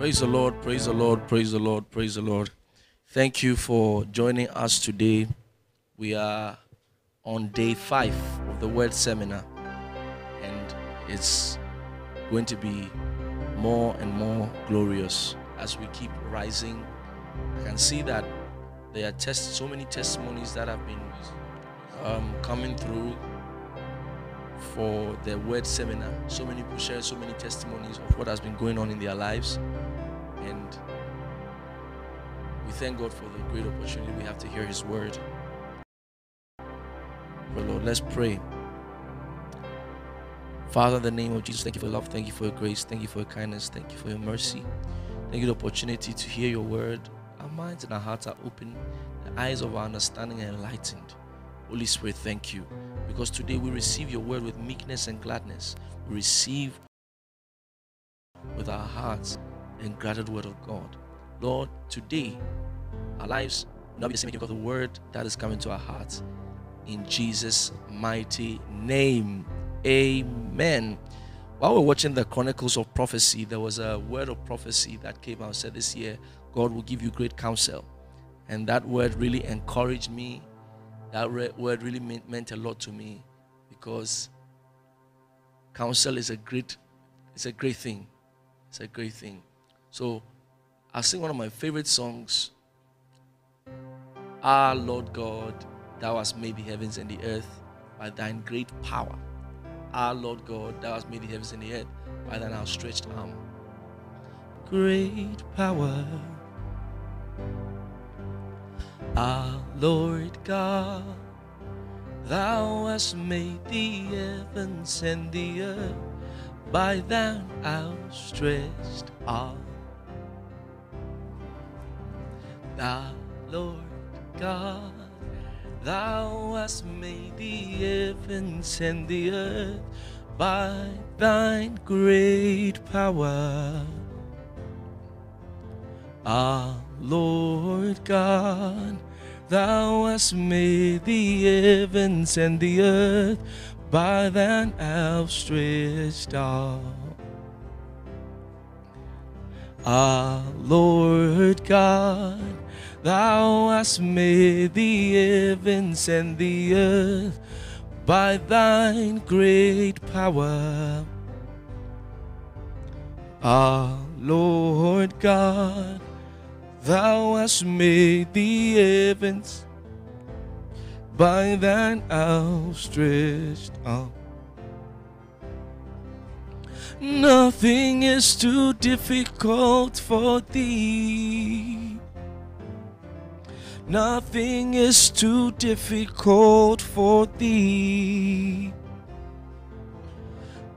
Praise the Lord, praise the Lord, praise the Lord, praise the Lord. Thank you for joining us today. We are on day five of the Word Seminar, and it's going to be more and more glorious as we keep rising. I can see that there are so many testimonies that have been um, coming through for the Word Seminar. So many people share so many testimonies of what has been going on in their lives. And we thank God for the great opportunity we have to hear His word. But Lord, let's pray. Father, in the name of Jesus, thank you for love, thank you for your grace, thank you for your kindness, thank you for your mercy. Thank you for the opportunity to hear your word. Our minds and our hearts are open, the eyes of our understanding are enlightened. Holy Spirit, thank you. Because today we receive your word with meekness and gladness. We receive with our hearts and granted word of God. Lord, today our lives will not be the same because the word that is coming to our hearts. In Jesus' mighty name. Amen. While we're watching the Chronicles of Prophecy, there was a word of prophecy that came out said this year, God will give you great counsel. And that word really encouraged me. That word really meant, meant a lot to me because counsel is a great it's a great thing. It's a great thing. So I sing one of my favorite songs. Ah, Lord God, thou hast made the heavens and the earth by thine great power. Ah, Lord God, thou hast made the heavens and the earth by thine outstretched arm. Great power. Ah, Lord God, thou hast made the heavens and the earth by thine outstretched arm. Thou, Lord God, thou hast made the heavens and the earth by thine great power. Ah, Lord God, thou hast made the heavens and the earth by thine outstretched arm. Ah, Lord God, thou hast made the heavens and the earth by thine great power. Ah, Lord God, thou hast made the heavens by thine outstretched arm. Nothing is too difficult for thee. Nothing is too difficult for thee.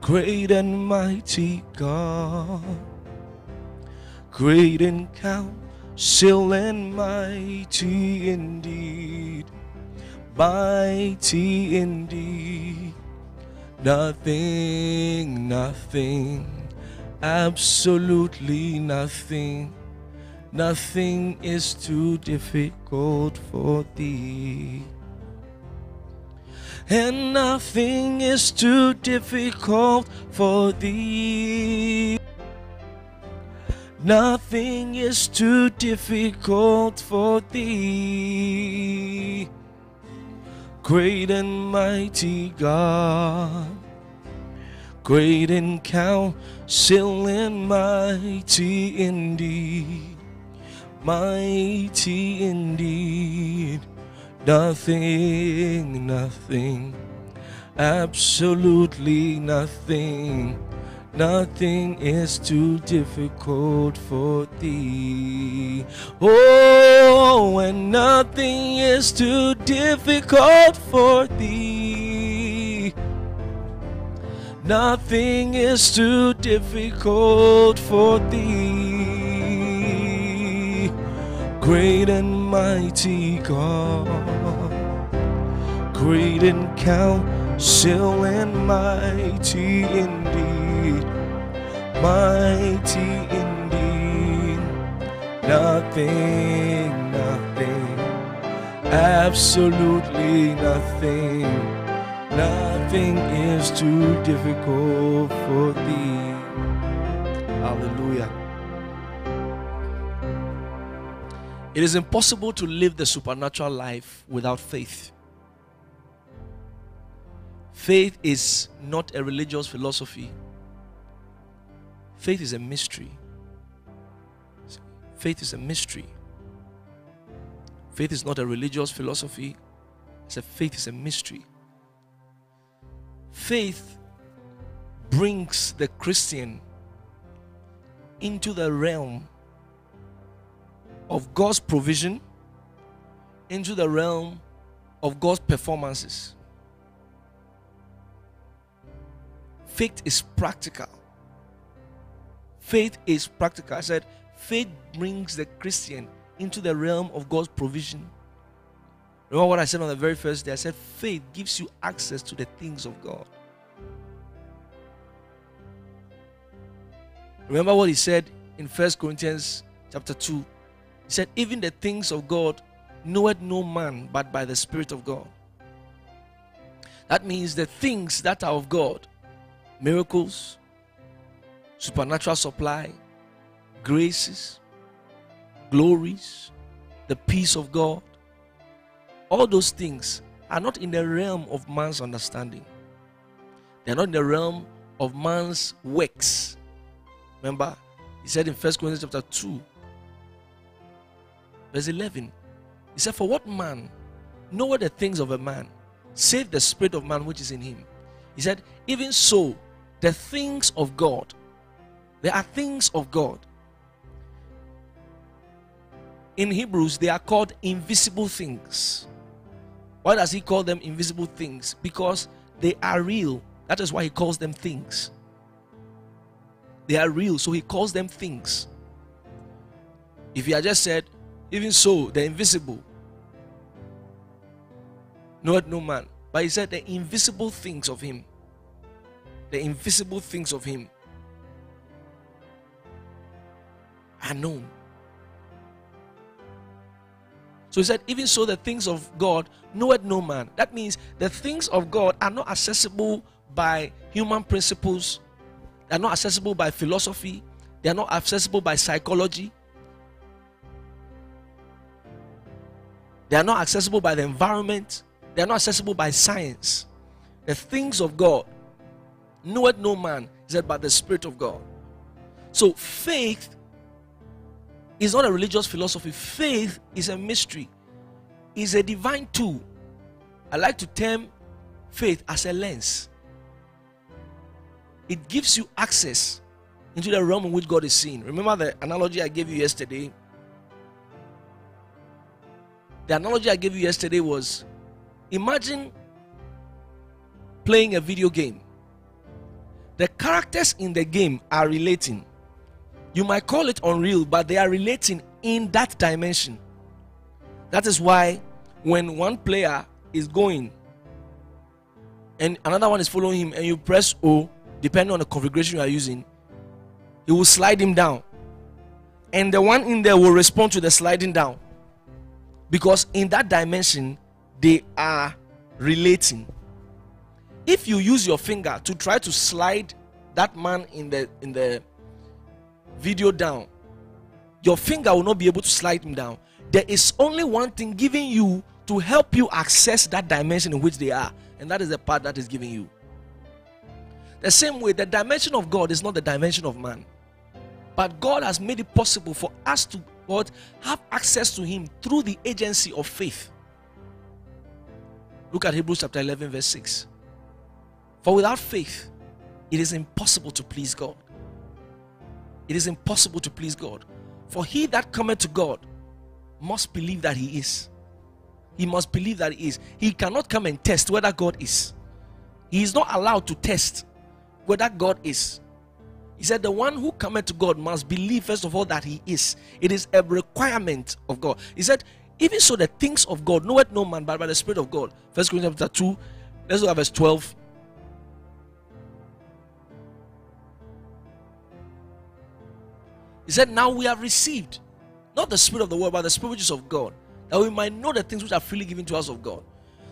Great and mighty God, great in counsel and mighty indeed, mighty indeed. Nothing, nothing, absolutely nothing, nothing is too difficult for thee. And nothing is too difficult for thee. Nothing is too difficult for thee. Great and mighty God, great in counsel and mighty indeed, mighty indeed. Nothing, nothing, absolutely nothing, nothing is too difficult for thee. Oh, and nothing is too difficult for thee. Nothing is too difficult for thee. Great and mighty God, great in counsel and mighty indeed, mighty indeed. Nothing, nothing, absolutely nothing, nothing is too difficult for thee. Hallelujah. It is impossible to live the supernatural life without faith. Faith is not a religious philosophy, faith is a mystery. Faith is a mystery. Faith is not a religious philosophy, it's a faith is a mystery. Faith brings the Christian into the realm of God's provision, into the realm of God's performances. Faith is practical. Faith is practical. I said, faith brings the Christian into the realm of God's provision. Remember what I said on the very first day? I said, faith gives you access to the things of God. Remember what he said in First Corinthians chapter 2? He said, Even the things of God knoweth no man but by the Spirit of God. That means the things that are of God, miracles, supernatural supply, graces, glories, the peace of God, all those things are not in the realm of man's understanding. They're not in the realm of man's works. Remember, he said in First Corinthians chapter 2, verse 11, he said, For what man knoweth the things of a man, save the spirit of man which is in him? He said, Even so, the things of God, there are things of God. In Hebrews, they are called invisible things. Why does he call them invisible things? Because they are real. That is why he calls them things. They are real, so he calls them things. If he had just said, even so, the invisible, not no man. But he said the invisible things of him. The invisible things of him are known. So he said, even so, the things of God knoweth no man. That means the things of God are not accessible by human principles they are not accessible by philosophy. They are not accessible by psychology. They are not accessible by the environment. They are not accessible by science. The things of God knoweth no man, said, by the Spirit of God. So faith is not a religious philosophy. Faith is a mystery, is a divine tool. I like to term faith as a lens it gives you access into the realm in which God is seen. Remember the analogy I gave you yesterday? The analogy I gave you yesterday was imagine playing a video game. The characters in the game are relating. You might call it unreal, but they are relating in that dimension. That is why when one player is going and another one is following him, and you press O, depending on the configuration you are using, he will slide him down. And the one in there will respond to the sliding down. Because in that dimension, they are relating. If you use your finger to try to slide that man in the in the video down, your finger will not be able to slide him down. There is only one thing giving you to help you access that dimension in which they are, and that is the part that is giving you. The same way, the dimension of God is not the dimension of man. But God has made it possible for us to what, have access to Him through the agency of faith. Look at Hebrews chapter 11, verse 6. For without faith, it is impossible to please God. It is impossible to please God. For he that cometh to God must believe that He is. He must believe that He is. He cannot come and test whether God is. He is not allowed to test whether God is. He said, The one who cometh to God must believe, first of all, that He is. It is a requirement of God. He said, Even so, the things of God knoweth no man but by the Spirit of God. First Corinthians chapter 2, let's look at verse 12. He said, Now we have received not the Spirit of the world, but the Spirit which is of God, that we might know the things which are freely given to us of God.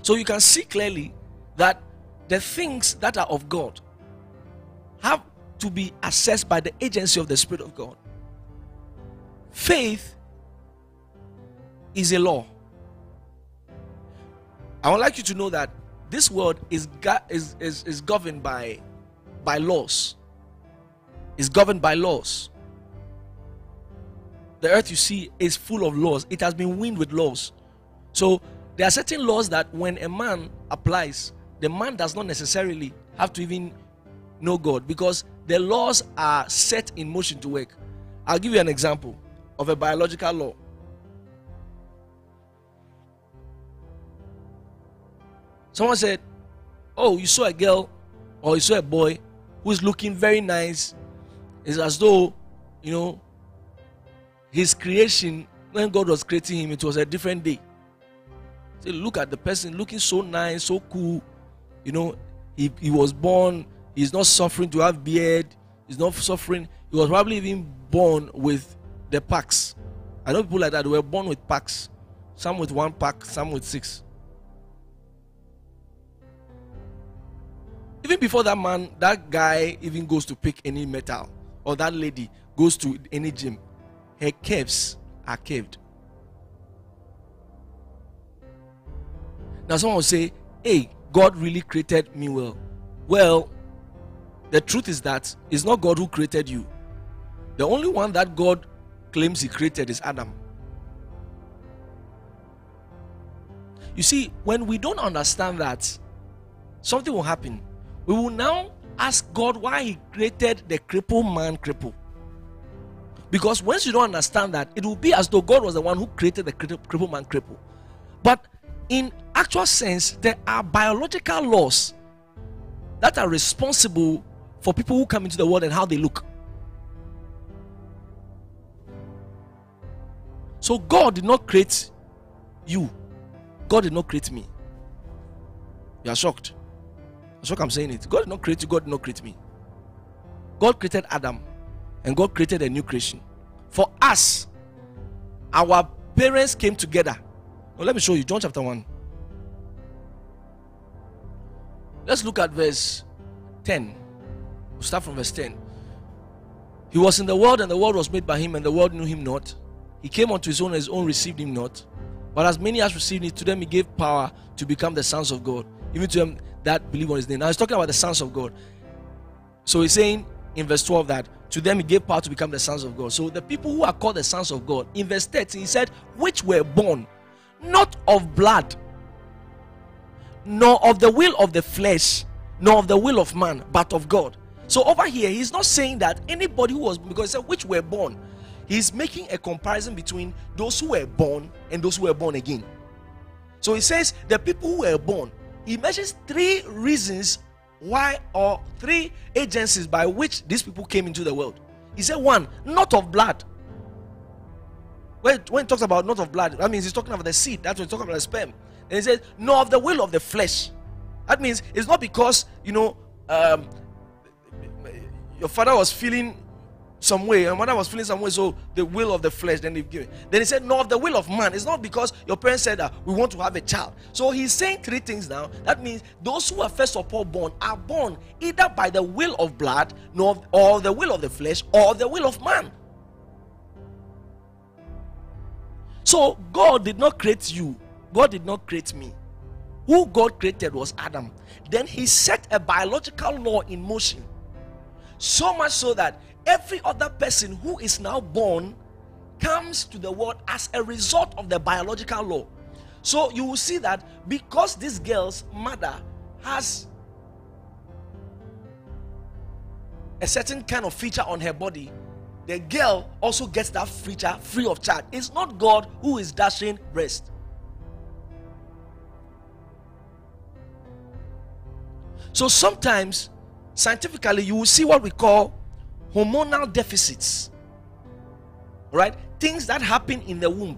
So you can see clearly that the things that are of God have to be assessed by the agency of the Spirit of God. Faith is a law. I would like you to know that this world is, is, is, is governed by, by laws. Is governed by laws. The earth you see is full of laws. It has been wind with laws. So there are certain laws that when a man applies, the man does not necessarily have to even know God because the laws are set in motion to work. I'll give you an example of a biological law. Someone said, Oh, you saw a girl or you saw a boy who's looking very nice. It's as though, you know, his creation, when God was creating him, it was a different day. So look at the person looking so nice, so cool. You know, he, he was born, he's not suffering to have beard, he's not suffering. He was probably even born with the packs. I know people like that, were born with packs. Some with one pack, some with six. Even before that man, that guy even goes to pick any metal, or that lady goes to any gym, her caves are caved. Now, someone will say, Hey, God really created me well. Well, the truth is that it's not God who created you. The only one that God claims He created is Adam. You see, when we don't understand that, something will happen. We will now ask God why He created the crippled man cripple. Because once you don't understand that, it will be as though God was the one who created the crippled man cripple. But in actual sense, there are biological laws that are responsible for people who come into the world and how they look. So God did not create you. God did not create me. You are shocked. That's what I'm saying it. God did not create you, God did not create me. God created Adam and God created a new creation. For us, our parents came together. Well, let me show you John chapter 1. Let's look at verse 10. We'll start from verse 10. He was in the world, and the world was made by him, and the world knew him not. He came unto his own, and his own received him not. But as many as received him, to them he gave power to become the sons of God, even to them that believe on his name. Now he's talking about the sons of God. So he's saying in verse 12 that to them he gave power to become the sons of God. So the people who are called the sons of God, in verse 13, he said, which were born not of blood, nor of the will of the flesh, nor of the will of man, but of God. So over here, he's not saying that anybody who was because he said which were born. He's making a comparison between those who were born and those who were born again. So he says the people who were born he mentions three reasons why or three agencies by which these people came into the world. He said, one, not of blood. When, when he talks about not of blood, that means he's talking about the seed. That's when he's talking about the sperm. And he says, no, of the will of the flesh. That means it's not because, you know, um, your father was feeling some way. Your mother was feeling some way, so the will of the flesh, then they've given. Then he said, No, of the will of man. It's not because your parents said that we want to have a child. So he's saying three things now. That means those who are first of all born are born either by the will of blood, nor or the will of the flesh, or the will of man. So God did not create you, God did not create me. Who God created was Adam. Then he set a biological law in motion. So much so that every other person who is now born comes to the world as a result of the biological law. So you will see that because this girl's mother has a certain kind of feature on her body, the girl also gets that feature free of charge. It's not God who is dashing breast. So sometimes, scientifically, you will see what we call hormonal deficits, right? Things that happen in the womb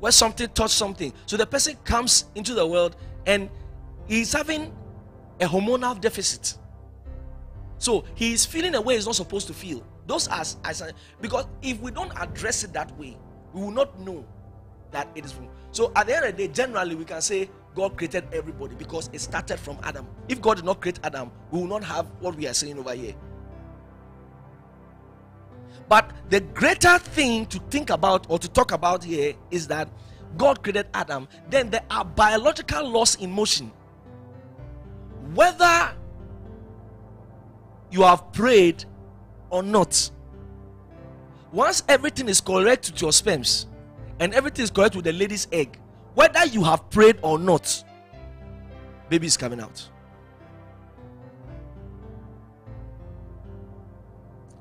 where something touched something. So the person comes into the world and he's having a hormonal deficit. So he is feeling a way he's not supposed to feel. Those are as because if we don't address it that way, we will not know that it is. wrong. So at the end of the day, generally we can say God created everybody because it started from Adam. If God did not create Adam, we will not have what we are saying over here. But the greater thing to think about or to talk about here is that God created Adam. Then there are biological laws in motion. Whether you have prayed or not, once everything is correct with your sperms and everything is correct with the lady's egg, whether you have prayed or not, baby is coming out.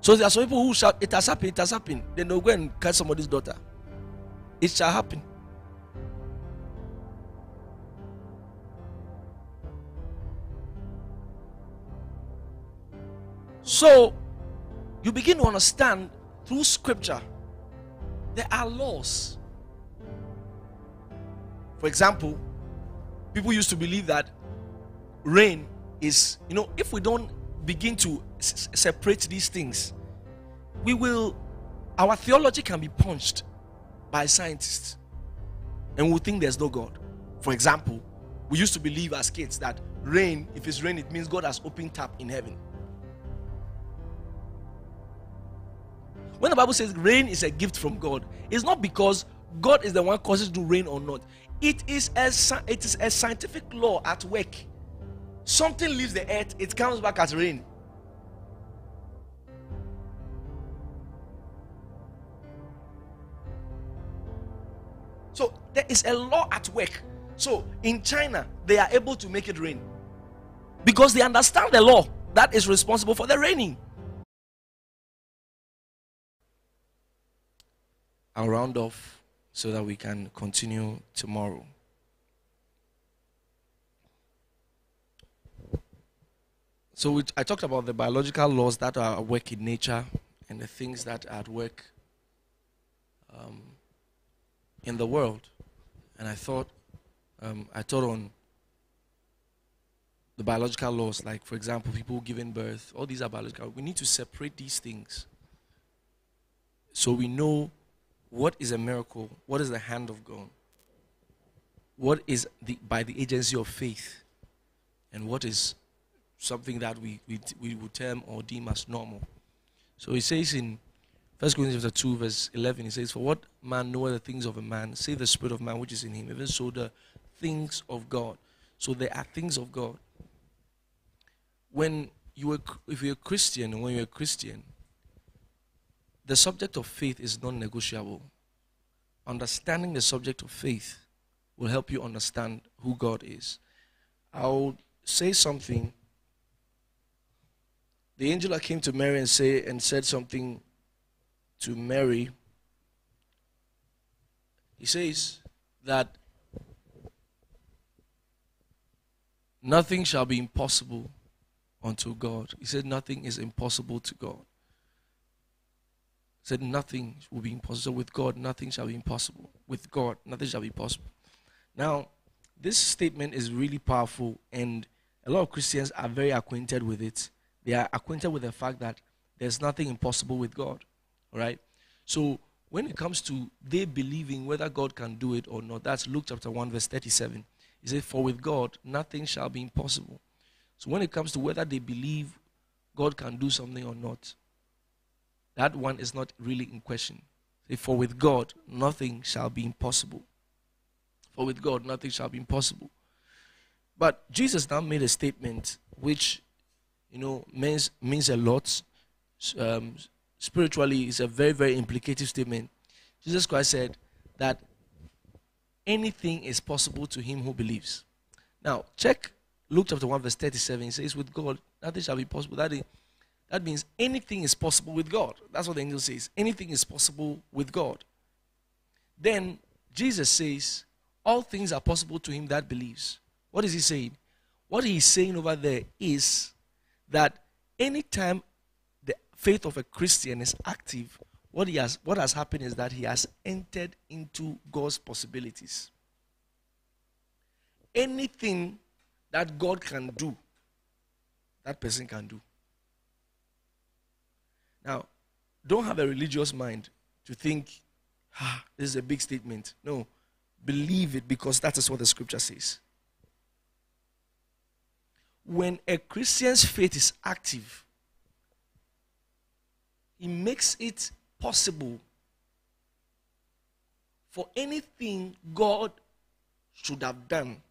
So there are some people who shout, It has happened, it has happened. Then they'll go and catch somebody's daughter. It shall happen. So you begin to understand through scripture there are laws. For example, people used to believe that rain is, you know, if we don't begin to s- separate these things, we will, our theology can be punched by scientists and we'll think there's no God. For example, we used to believe as kids that rain, if it's rain, it means God has opened tap in heaven. When the Bible says rain is a gift from God, it's not because God is the one causes to rain or not. It is a it is a scientific law at work. Something leaves the earth, it comes back as rain. So there is a law at work. So in China, they are able to make it rain because they understand the law that is responsible for the raining. I'll round off so that we can continue tomorrow. So we, I talked about the biological laws that are at work in nature and the things that are at work um, in the world. And I thought, um, I taught on the biological laws, like, for example, people giving birth, all these are biological. We need to separate these things so we know what is a miracle? What is the hand of God? What is the by the agency of faith? And what is something that we, we, we would term or deem as normal? So he says in 1 Corinthians 2, verse 11, he says, For what man knoweth the things of a man, save the spirit of man which is in him, even so the things of God. So there are things of God. When you are, if you're a Christian, when you're a Christian, the subject of faith is non negotiable. Understanding the subject of faith will help you understand who God is. I'll say something. The angel came to Mary and say and said something to Mary. He says that nothing shall be impossible unto God. He said nothing is impossible to God said nothing will be impossible. with God, nothing shall be impossible. With God, nothing shall be possible. Now, this statement is really powerful, and a lot of Christians are very acquainted with it. They are acquainted with the fact that there's nothing impossible with God. All right? So, when it comes to they believing whether God can do it or not, that's Luke chapter 1, verse 37. He said, For with God, nothing shall be impossible. So, when it comes to whether they believe God can do something or not, that one is not really in question. For with God, nothing shall be impossible. For with God, nothing shall be impossible. But Jesus now made a statement which, you know, means, means a lot. Um, spiritually, it's a very, very implicative statement. Jesus Christ said that anything is possible to him who believes. Now, check Luke chapter 1, verse 37. He says, With God, nothing shall be possible. That is, that means anything is possible with God. That's what the angel says. Anything is possible with God. Then Jesus says, All things are possible to him that believes. What is he saying? What he's saying over there is that anytime the faith of a Christian is active, what, he has, what has happened is that he has entered into God's possibilities. Anything that God can do, that person can do. Now, don't have a religious mind to think, ah, this is a big statement. No, believe it because that is what the scripture says. When a Christian's faith is active, it makes it possible for anything God should have done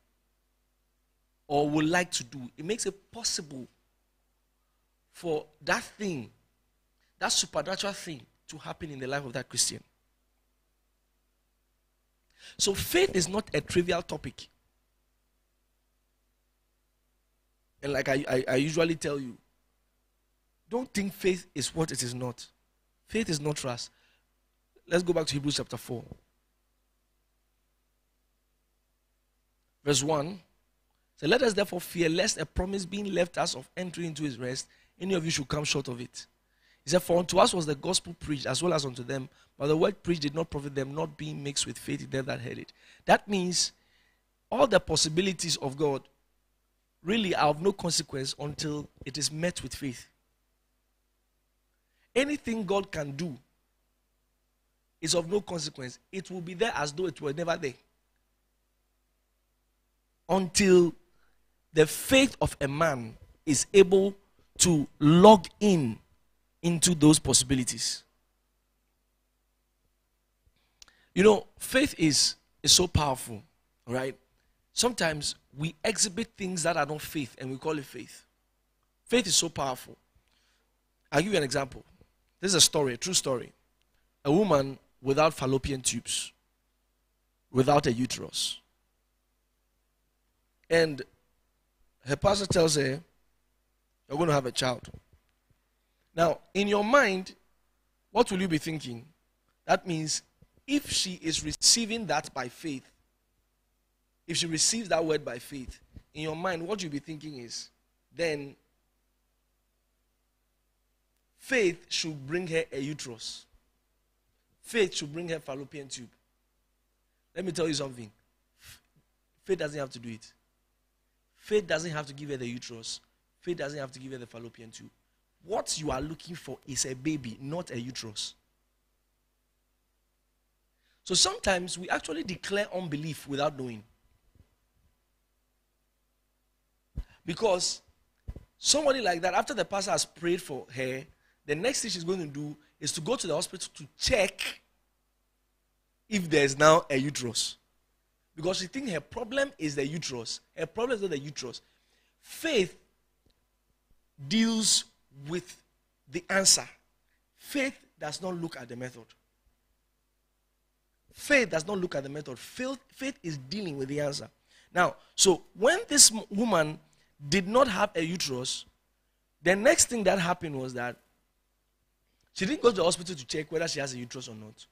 or would like to do. It makes it possible for that thing, that supernatural thing, to happen in the life of that Christian. So faith is not a trivial topic. And like I, I, I, usually tell you, don't think faith is what it is not. Faith is not trust. Let's go back to Hebrews chapter 4. Verse 1. So let us therefore fear lest a promise being left us of entering into his rest, any of you should come short of it. He said, For unto us was the gospel preached as well as unto them, but the word preached did not profit them, not being mixed with faith in them that heard it. That means all the possibilities of God really are of no consequence until it is met with faith. Anything God can do is of no consequence. It will be there as though it were never there. Until the faith of a man is able to log in into those possibilities. You know, faith is, is so powerful, right? Sometimes we exhibit things that are not faith and we call it faith. Faith is so powerful. I'll give you an example. This is a story, a true story. A woman without fallopian tubes, without a uterus. And her pastor tells her, You're going to have a child. Now, in your mind, what will you be thinking? That means if she is receiving that by faith, if she receives that word by faith, in your mind, what you'll be thinking is, then faith should bring her a uterus. Faith should bring her fallopian tube. Let me tell you something. Faith doesn't have to do it. Faith doesn't have to give her the uterus. Faith doesn't have to give her the fallopian tube. What you are looking for is a baby, not a uterus. So sometimes we actually declare unbelief without knowing. Because somebody like that, after the pastor has prayed for her, the next thing she's going to do is to go to the hospital to check if there's now a uterus. Because she thinks her problem is the uterus. Her problem is not the uterus. Faith deals with the answer. Faith does not look at the method. Faith does not look at the method. Faith, faith is dealing with the answer. Now, so when this woman did not have a uterus, the next thing that happened was that she didn't go to the hospital to check whether she has a uterus or not.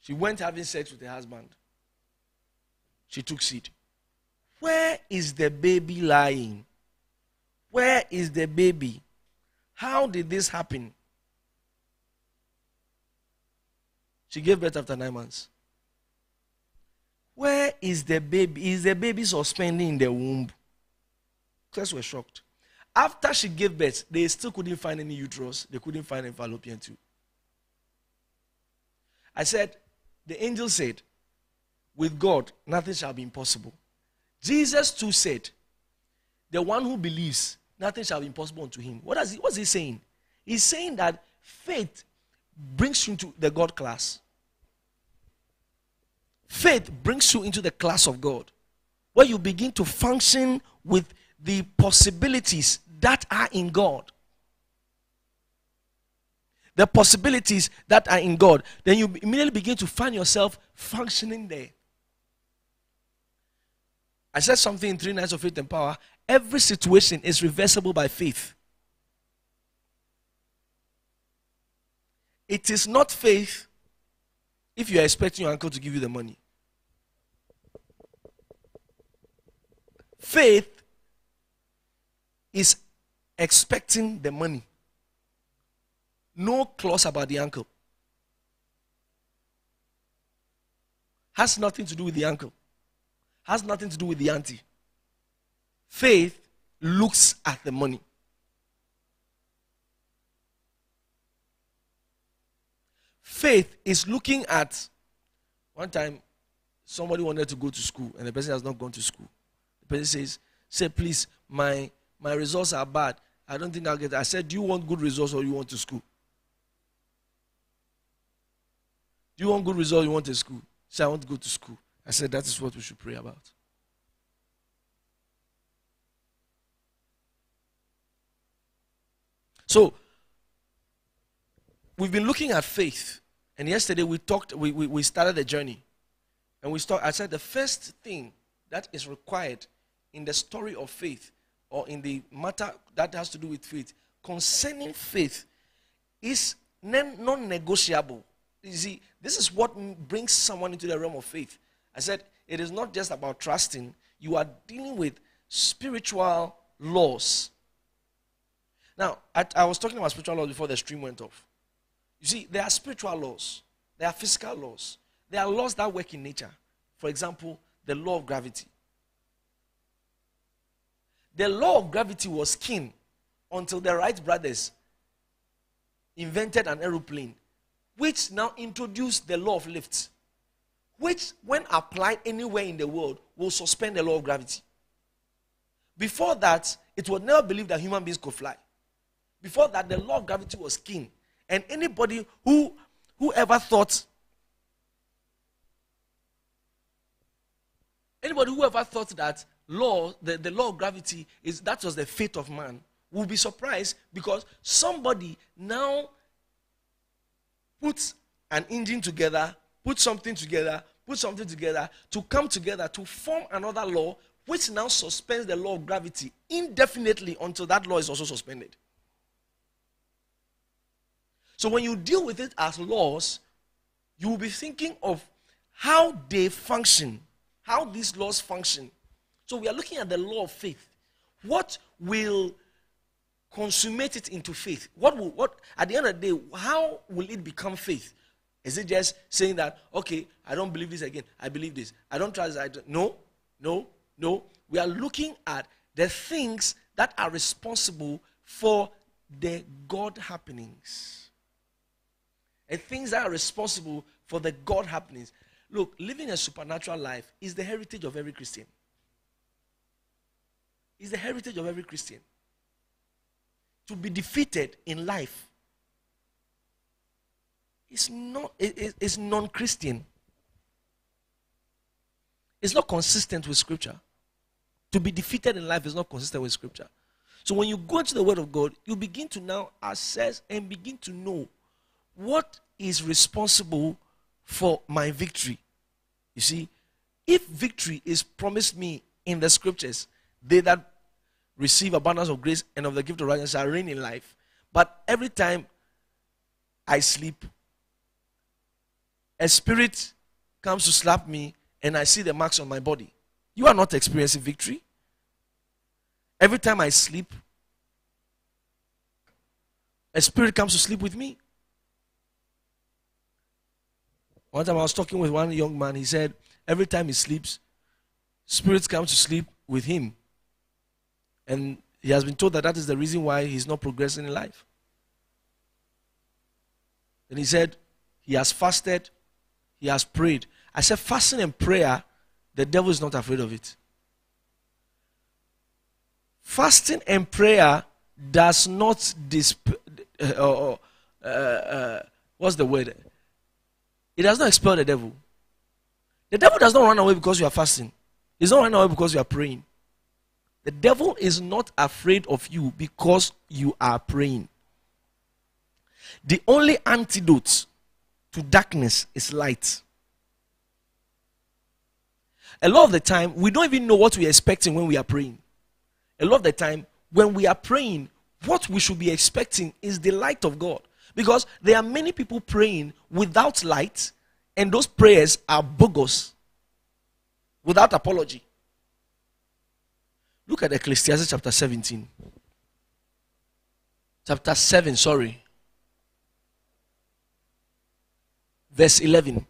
She went having sex with her husband. She took seed. Where is the baby lying? Where is the baby? How did this happen? She gave birth after nine months. Where is the baby? Is the baby suspended in the womb? Class were shocked. After she gave birth, they still couldn't find any uterus. They couldn't find any fallopian tube. I said, the angel said, with God, nothing shall be impossible. Jesus too said, the one who believes, nothing shall be impossible unto him. What is he, what's he saying? He's saying that faith brings you into the God class. Faith brings you into the class of God, where you begin to function with the possibilities that are in God. The possibilities that are in God. Then you immediately begin to find yourself functioning there. I said something in Three Nights of Faith and Power. Every situation is reversible by faith. It is not faith if you are expecting your uncle to give you the money. Faith is expecting the money. No clause about the uncle. Has nothing to do with the uncle. Has nothing to do with the auntie. Faith looks at the money. Faith is looking at one time somebody wanted to go to school and the person has not gone to school. The person says, Say, please, my my results are bad. I don't think I'll get it. I said, Do you want good results or you want to school? Do you want good results? Or you want a school? Say, I want to go to school. I said, that is what we should pray about. So, we've been looking at faith. And yesterday we talked, we, we, we started the journey. And we start, I said the first thing that is required in the story of faith or in the matter that has to do with faith concerning faith is non negotiable. You see, this is what brings someone into the realm of faith. I said it is not just about trusting, you are dealing with spiritual laws. Now, I, I was talking about spiritual laws before the stream went off. You see, there are spiritual laws, there are physical laws, there are laws that work in nature. For example, the law of gravity. The law of gravity was keen until the Wright brothers invented an aeroplane, which now introduced the law of lift, which, when applied anywhere in the world, will suspend the law of gravity. Before that, it was never believed that human beings could fly. Before that, the law of gravity was king. And anybody who whoever thought anybody who ever thought that law, the, the law of gravity is that was the fate of man, will be surprised because somebody now puts an engine together, put something together, put something together to come together to form another law which now suspends the law of gravity indefinitely until that law is also suspended. So when you deal with it as laws, you will be thinking of how they function, how these laws function. So we are looking at the law of faith. What will consummate it into faith? What will what at the end of the day, how will it become faith? Is it just saying that, okay, I don't believe this again, I believe this. I don't trust I don't. no, no, no. We are looking at the things that are responsible for the God happenings and things that are responsible for the God happenings. Look, living a supernatural life is the heritage of every Christian. Is the heritage of every Christian. To be defeated in life is not it, it's non-Christian. It's not consistent with scripture. To be defeated in life is not consistent with scripture. So when you go into the word of God, you begin to now assess and begin to know what is responsible for my victory? You see, if victory is promised me in the scriptures, they that receive abundance of grace and of the gift of righteousness shall reign in life. But every time I sleep, a spirit comes to slap me and I see the marks on my body. You are not experiencing victory. Every time I sleep, a spirit comes to sleep with me. One time I was talking with one young man, he said, every time he sleeps, spirits come to sleep with him. And he has been told that that is the reason why he's not progressing in life. And he said, he has fasted, he has prayed. I said, fasting and prayer, the devil is not afraid of it. Fasting and prayer does not disp- uh, uh, uh, what's the word? It does not expel the devil. The devil does not run away because you are fasting. He's not running away because you are praying. The devil is not afraid of you because you are praying. The only antidote to darkness is light. A lot of the time, we don't even know what we are expecting when we are praying. A lot of the time, when we are praying, what we should be expecting is the light of God. Because there are many people praying without light, and those prayers are bogus, without apology. Look at Ecclesiastes chapter 17. Chapter 7, sorry. Verse 11.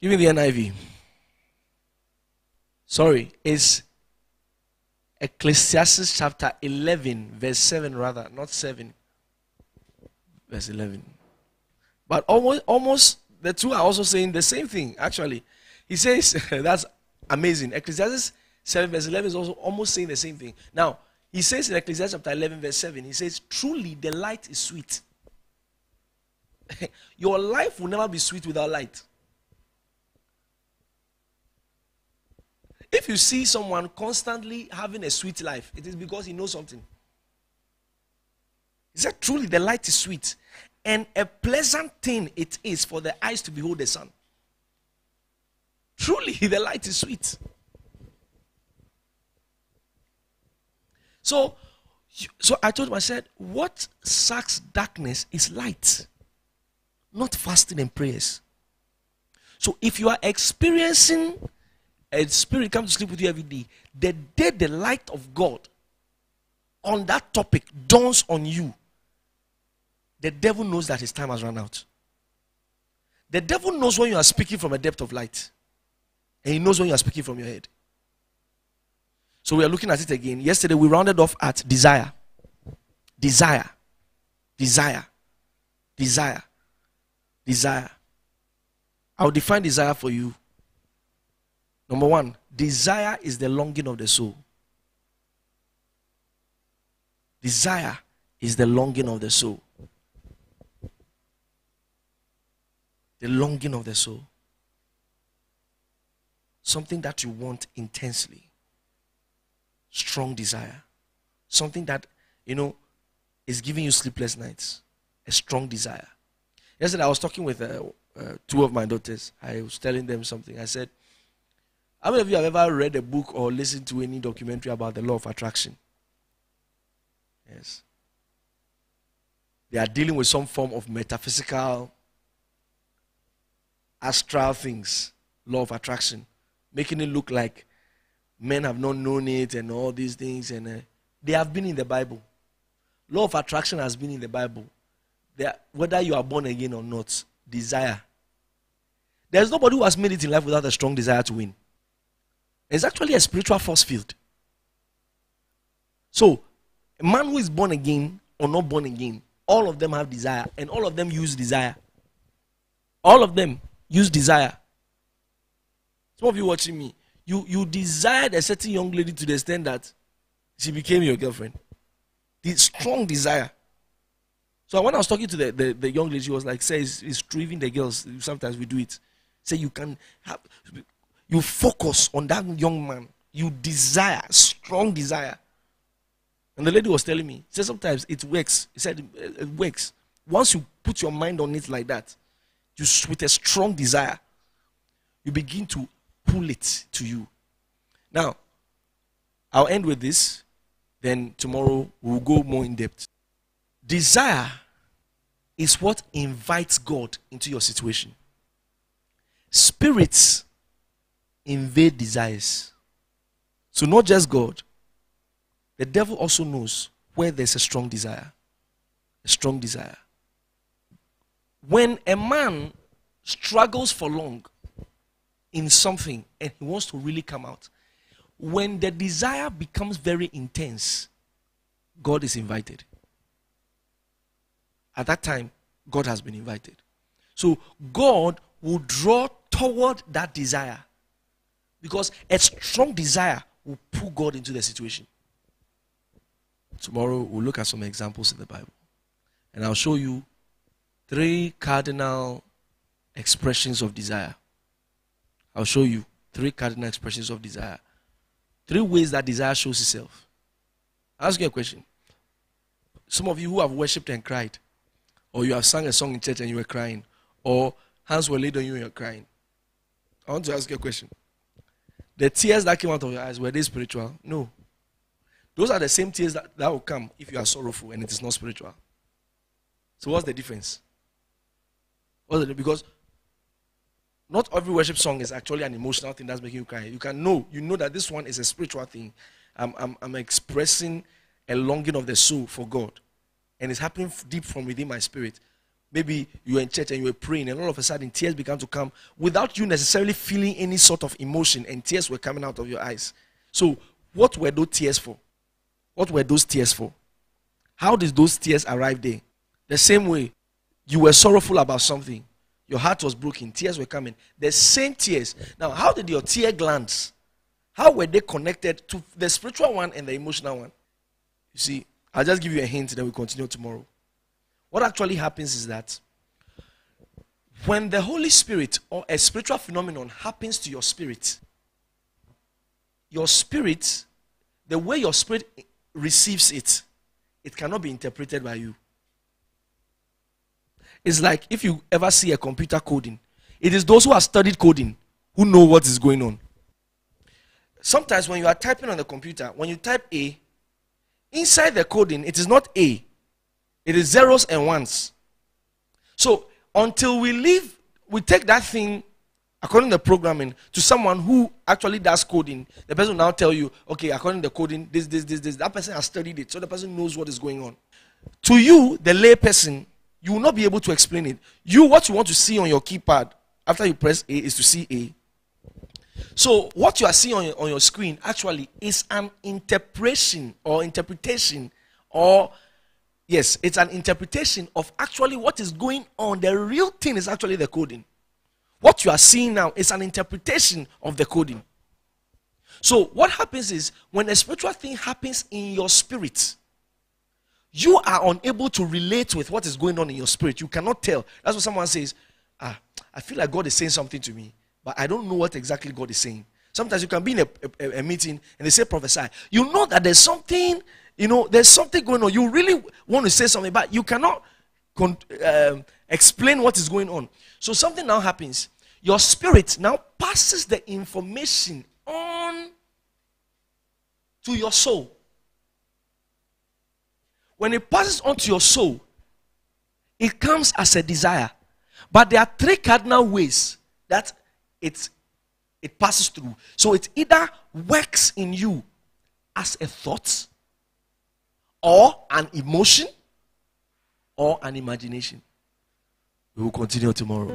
Give me the NIV. Sorry, it's Ecclesiastes chapter 11, verse 7, rather, not 7, verse 11. But almost, almost the two are also saying the same thing, actually. He says, that's amazing. Ecclesiastes 7, verse 11 is also almost saying the same thing. Now, he says in Ecclesiastes chapter 11, verse 7, he says, Truly the light is sweet. Your life will never be sweet without light. If you see someone constantly having a sweet life, it is because he knows something. He said, truly, the light is sweet. And a pleasant thing it is for the eyes to behold the sun. Truly, the light is sweet. So, so I told him, I said, what sucks darkness is light, not fasting and prayers. So if you are experiencing a spirit come to sleep with you every day, the day the light of God on that topic dawns on you, the devil knows that his time has run out. The devil knows when you are speaking from a depth of light, and he knows when you are speaking from your head. So we are looking at it again. Yesterday we rounded off at desire. Desire. Desire. Desire. Desire. I'll define desire for you Number one, desire is the longing of the soul. Desire is the longing of the soul. The longing of the soul. Something that you want intensely. Strong desire. Something that, you know, is giving you sleepless nights. A strong desire. Yesterday, I was talking with uh, uh, two of my daughters. I was telling them something. I said, how many of you have ever read a book or listened to any documentary about the law of attraction? Yes. They are dealing with some form of metaphysical, astral things, law of attraction, making it look like men have not known it and all these things. And uh, they have been in the Bible. Law of attraction has been in the Bible. Are, whether you are born again or not, desire. There's nobody who has made it in life without a strong desire to win. It's actually a spiritual force field. So, a man who is born again or not born again, all of them have desire, and all of them use desire. All of them use desire. Some of you watching me, you, you desired a certain young lady to the extent that she became your girlfriend. The strong desire. So when I was talking to the, the, the young lady, she was like, says it's, it's the girls. Sometimes we do it. Say you can have you focus on that young man. You desire, strong desire. And the lady was telling me, said sometimes it works. He said it works. Once you put your mind on it like that, you with a strong desire, you begin to pull it to you. Now, I'll end with this. Then tomorrow we'll go more in depth. Desire is what invites God into your situation. Spirits invade desires. So, not just God, the devil also knows where there's a strong desire. A strong desire. When a man struggles for long in something and he wants to really come out, when the desire becomes very intense, God is invited. At that time, God has been invited. So God will draw toward that desire because a strong desire will pull God into the situation. Tomorrow we'll look at some examples in the Bible. And I'll show you three cardinal expressions of desire. I'll show you three cardinal expressions of desire. Three ways that desire shows itself. I'll ask you a question. Some of you who have worshipped and cried, or you have sung a song in church and you were crying, or hands were laid on you and you're crying. I want to ask you a question. The tears that came out of your eyes, were they spiritual? No. Those are the same tears that, that will come if you are sorrowful and it is not spiritual. So what's the difference? What's the, because not every worship song is actually an emotional thing that's making you cry. You can know, you know that this one is a spiritual thing. I'm, I'm, I'm expressing a longing of the soul for God. And it's happening deep from within my spirit. Maybe you were in church and you were praying, and all of a sudden tears began to come without you necessarily feeling any sort of emotion, and tears were coming out of your eyes. So, what were those tears for? What were those tears for? How did those tears arrive there? The same way you were sorrowful about something, your heart was broken, tears were coming. The same tears. Now, how did your tear glands? How were they connected to the spiritual one and the emotional one? You see, I'll just give you a hint, and then we continue tomorrow. What actually happens is that when the Holy Spirit or a spiritual phenomenon happens to your spirit, your spirit, the way your spirit receives it, it cannot be interpreted by you. It's like if you ever see a computer coding, it is those who have studied coding who know what is going on. Sometimes when you are typing on the computer, when you type A, inside the coding, it is not A, it is zeros and ones. So until we leave, we take that thing according to the programming to someone who actually does coding. The person will now tell you, okay, according to the coding, this, this, this, this. That person has studied it, so the person knows what is going on. To you, the lay person, you will not be able to explain it. You, what you want to see on your keypad after you press A is to see A. So, what you are seeing on your, on your screen actually is an interpretation or interpretation, or yes, it's an interpretation of actually what is going on. The real thing is actually the coding. What you are seeing now is an interpretation of the coding. So, what happens is when a spiritual thing happens in your spirit, you are unable to relate with what is going on in your spirit. You cannot tell. That's what someone says. Ah, I feel like God is saying something to me but I don't know what exactly God is saying. Sometimes you can be in a, a, a, meeting and they say prophesy. You know that there's something, you know, there's something going on. You really want to say something, but you cannot con- um, explain what is going on. So something now happens. Your spirit now passes the information on to your soul. When it passes on to your soul, it comes as a desire. But there are three cardinal ways that it, it passes through. So it either works in you as a thought, or an emotion, or an imagination. We will continue tomorrow.